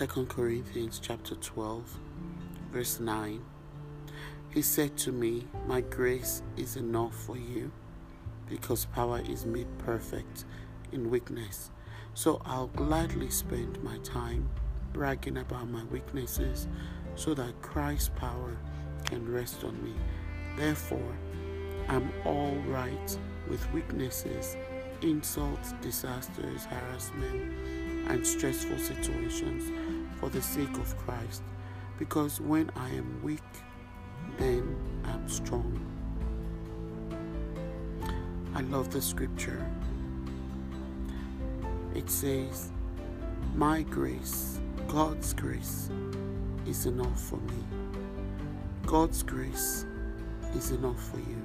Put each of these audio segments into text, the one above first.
Second Corinthians chapter 12 verse 9 He said to me my grace is enough for you because power is made perfect in weakness. So I'll gladly spend my time bragging about my weaknesses so that Christ's power can rest on me. Therefore I'm all right with weaknesses insults disasters harassment and stressful situations for the sake of Christ. Because when I am weak, then I'm strong. I love the scripture. It says, My grace, God's grace, is enough for me. God's grace is enough for you.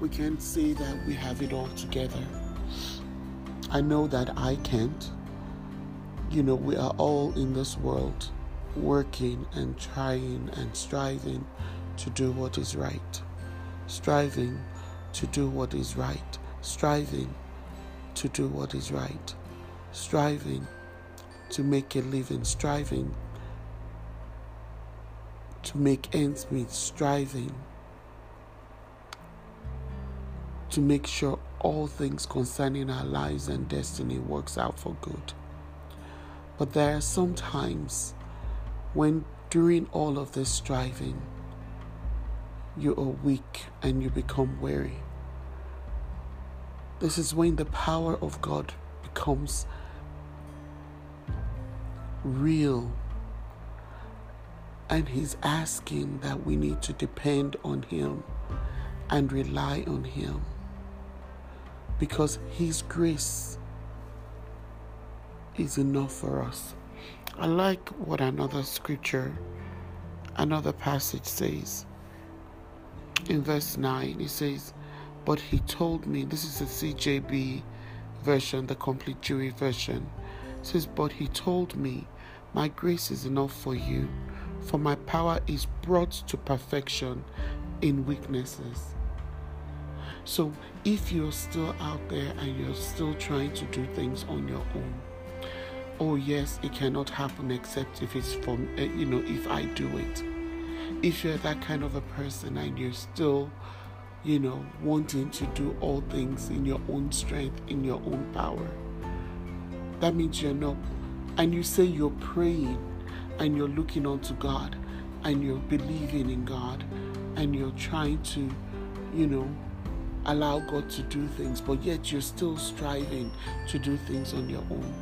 We can't say that we have it all together I know that I can't. You know, we are all in this world working and trying and striving to do what is right. Striving to do what is right. Striving to do what is right. Striving to make a living. Striving to make ends meet. Striving to make sure all things concerning our lives and destiny works out for good. But there are some times when, during all of this striving, you are weak and you become weary. This is when the power of God becomes real. And He's asking that we need to depend on Him and rely on Him because His grace is enough for us. I like what another scripture, another passage says. In verse 9, it says, But He told me, this is the CJB version, the complete Jewish version. It says, But He told me, My grace is enough for you, for my power is brought to perfection in weaknesses. So if you're still out there and you're still trying to do things on your own, oh yes, it cannot happen except if it's from, eh, you know, if I do it. If you're that kind of a person and you're still, you know, wanting to do all things in your own strength, in your own power, that means you're not, and you say you're praying and you're looking unto God and you're believing in God and you're trying to, you know, allow God to do things, but yet you're still striving to do things on your own.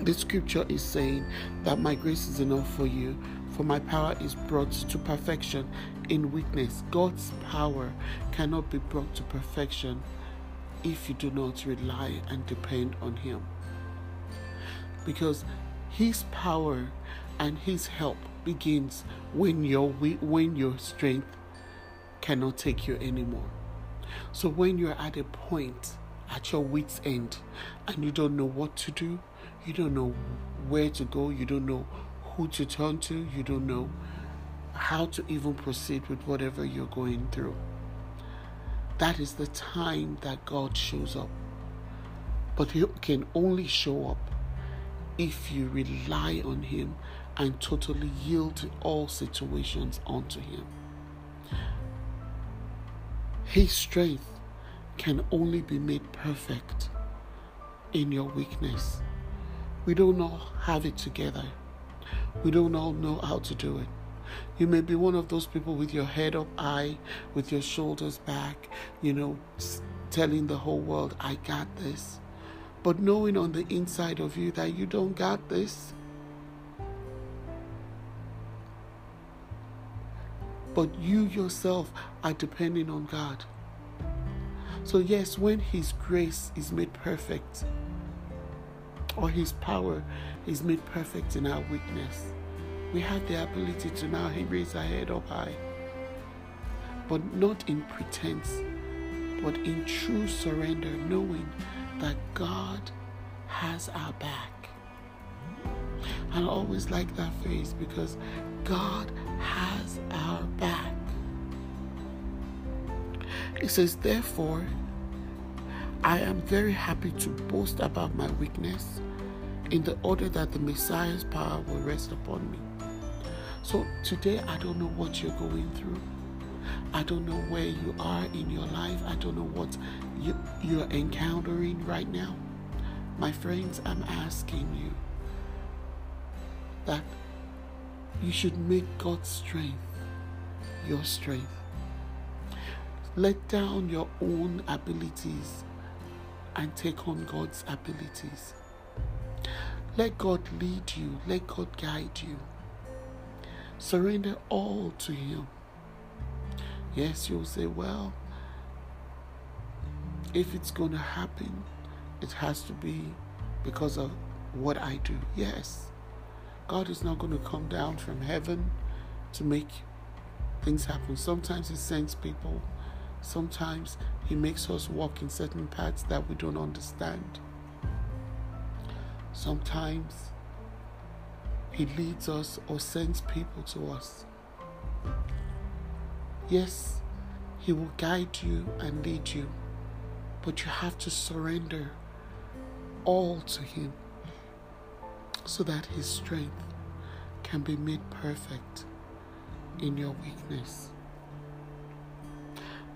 The scripture is saying that my grace is enough for you, for my power is brought to perfection in weakness. God's power cannot be brought to perfection if you do not rely and depend on Him. Because His power and His help begins when your when your strength cannot take you anymore. So when you're at a point at your wits' end and you don't know what to do, you don't know where to go, you don't know who to turn to, you don't know how to even proceed with whatever you're going through. That is the time that God shows up. But He can only show up if you rely on Him and totally yield all situations unto Him. His strength can only be made perfect in your weakness. We don't all have it together. We don't all know how to do it. You may be one of those people with your head up high, with your shoulders back, you know, telling the whole world, I got this. But knowing on the inside of you that you don't got this. But you yourself are depending on God. So, yes, when His grace is made perfect, or His power is made perfect in our weakness, we have the ability to now raise our head up high. But not in pretense, but in true surrender, knowing that God has our back. I always like that phrase because God has our back. It says, Therefore, I am very happy to boast about my weakness in the order that the Messiah's power will rest upon me. So today, I don't know what you're going through. I don't know where you are in your life. I don't know what you, you're encountering right now. My friends, I'm asking you that you should make God's strength your strength. Let down your own abilities and take on God's abilities. Let God lead you, let God guide you. Surrender all to Him. Yes, you'll say, well, if it's going to happen, it has to be because of what I do. Yes. God is not going to come down from heaven to make things happen. Sometimes He sends people, sometimes He makes us walk in certain paths that we don't understand. Sometimes He leads us or sends people to us Yes, He will guide you and lead you, but you have to surrender all to Him so that His strength can be made perfect in your weakness.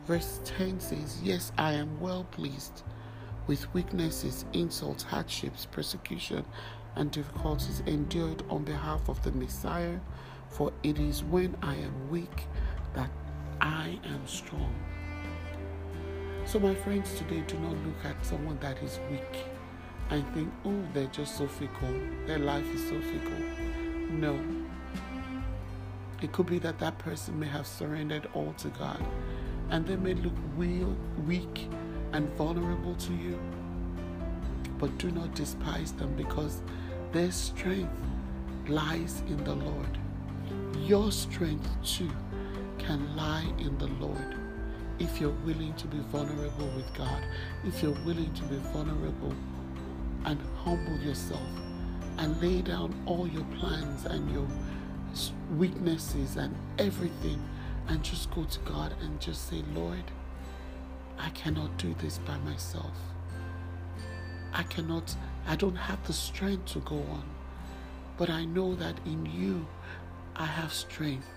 Verse 10 says, Yes, I am well pleased with weaknesses, insults, hardships, persecution, and difficulties endured on behalf of the Messiah, for it is when I am weak that I am strong. So, my friends, today do not look at someone that is weak and think, oh, they're just so fickle. Their life is so fickle. No. It could be that that person may have surrendered all to God and they may look weak and vulnerable to you. But do not despise them because their strength lies in the Lord. Your strength, too, can lie in the Lord. If you're willing to be vulnerable with God, if you're willing to be vulnerable and humble yourself and lay down all your plans and your weaknesses and everything and just go to God and just say, Lord, I cannot do this by myself. I cannot, I don't have the strength to go on. But I know that in you, I have strength.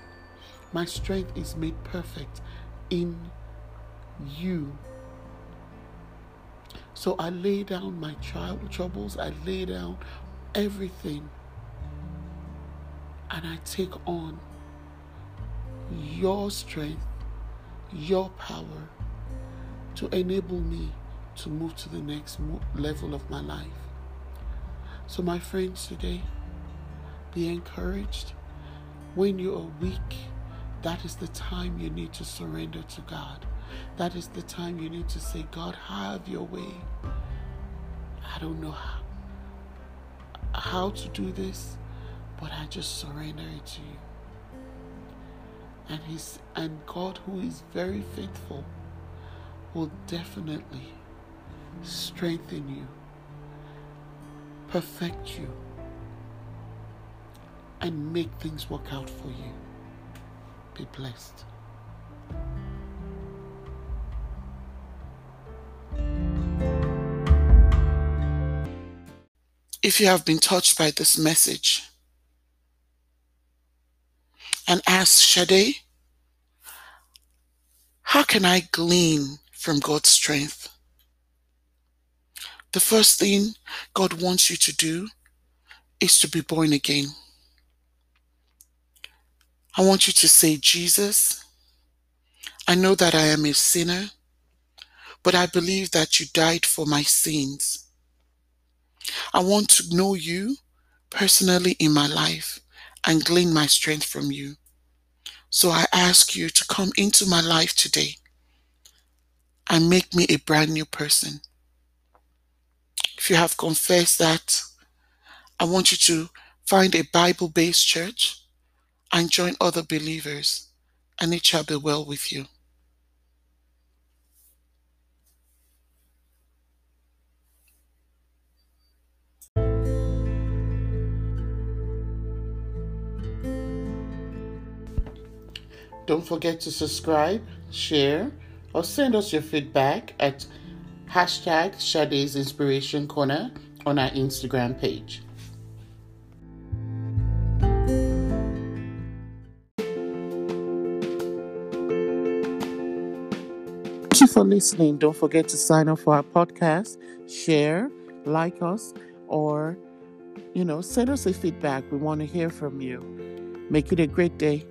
My strength is made perfect in you. So I lay down my child troubles, I lay down everything, and I take on your strength, your power to enable me to move to the next level of my life. So, my friends, today, be encouraged. When you are weak, that is the time you need to surrender to God. That is the time you need to say, God, have your way. I don't know how, how to do this, but I just surrender it to you. And he's and God who is very faithful will definitely strengthen you, perfect you, and make things work out for you. Be blessed. If you have been touched by this message and ask Sade, how can I glean from God's strength? The first thing God wants you to do is to be born again. I want you to say, Jesus, I know that I am a sinner, but I believe that you died for my sins. I want to know you personally in my life and glean my strength from you. So I ask you to come into my life today and make me a brand new person. If you have confessed that, I want you to find a Bible based church and join other believers, and it shall be well with you. Don't forget to subscribe, share, or send us your feedback at hashtag Sade's Inspiration Corner on our Instagram page. Thank you for listening. Don't forget to sign up for our podcast, share, like us, or, you know, send us a feedback. We want to hear from you. Make it a great day.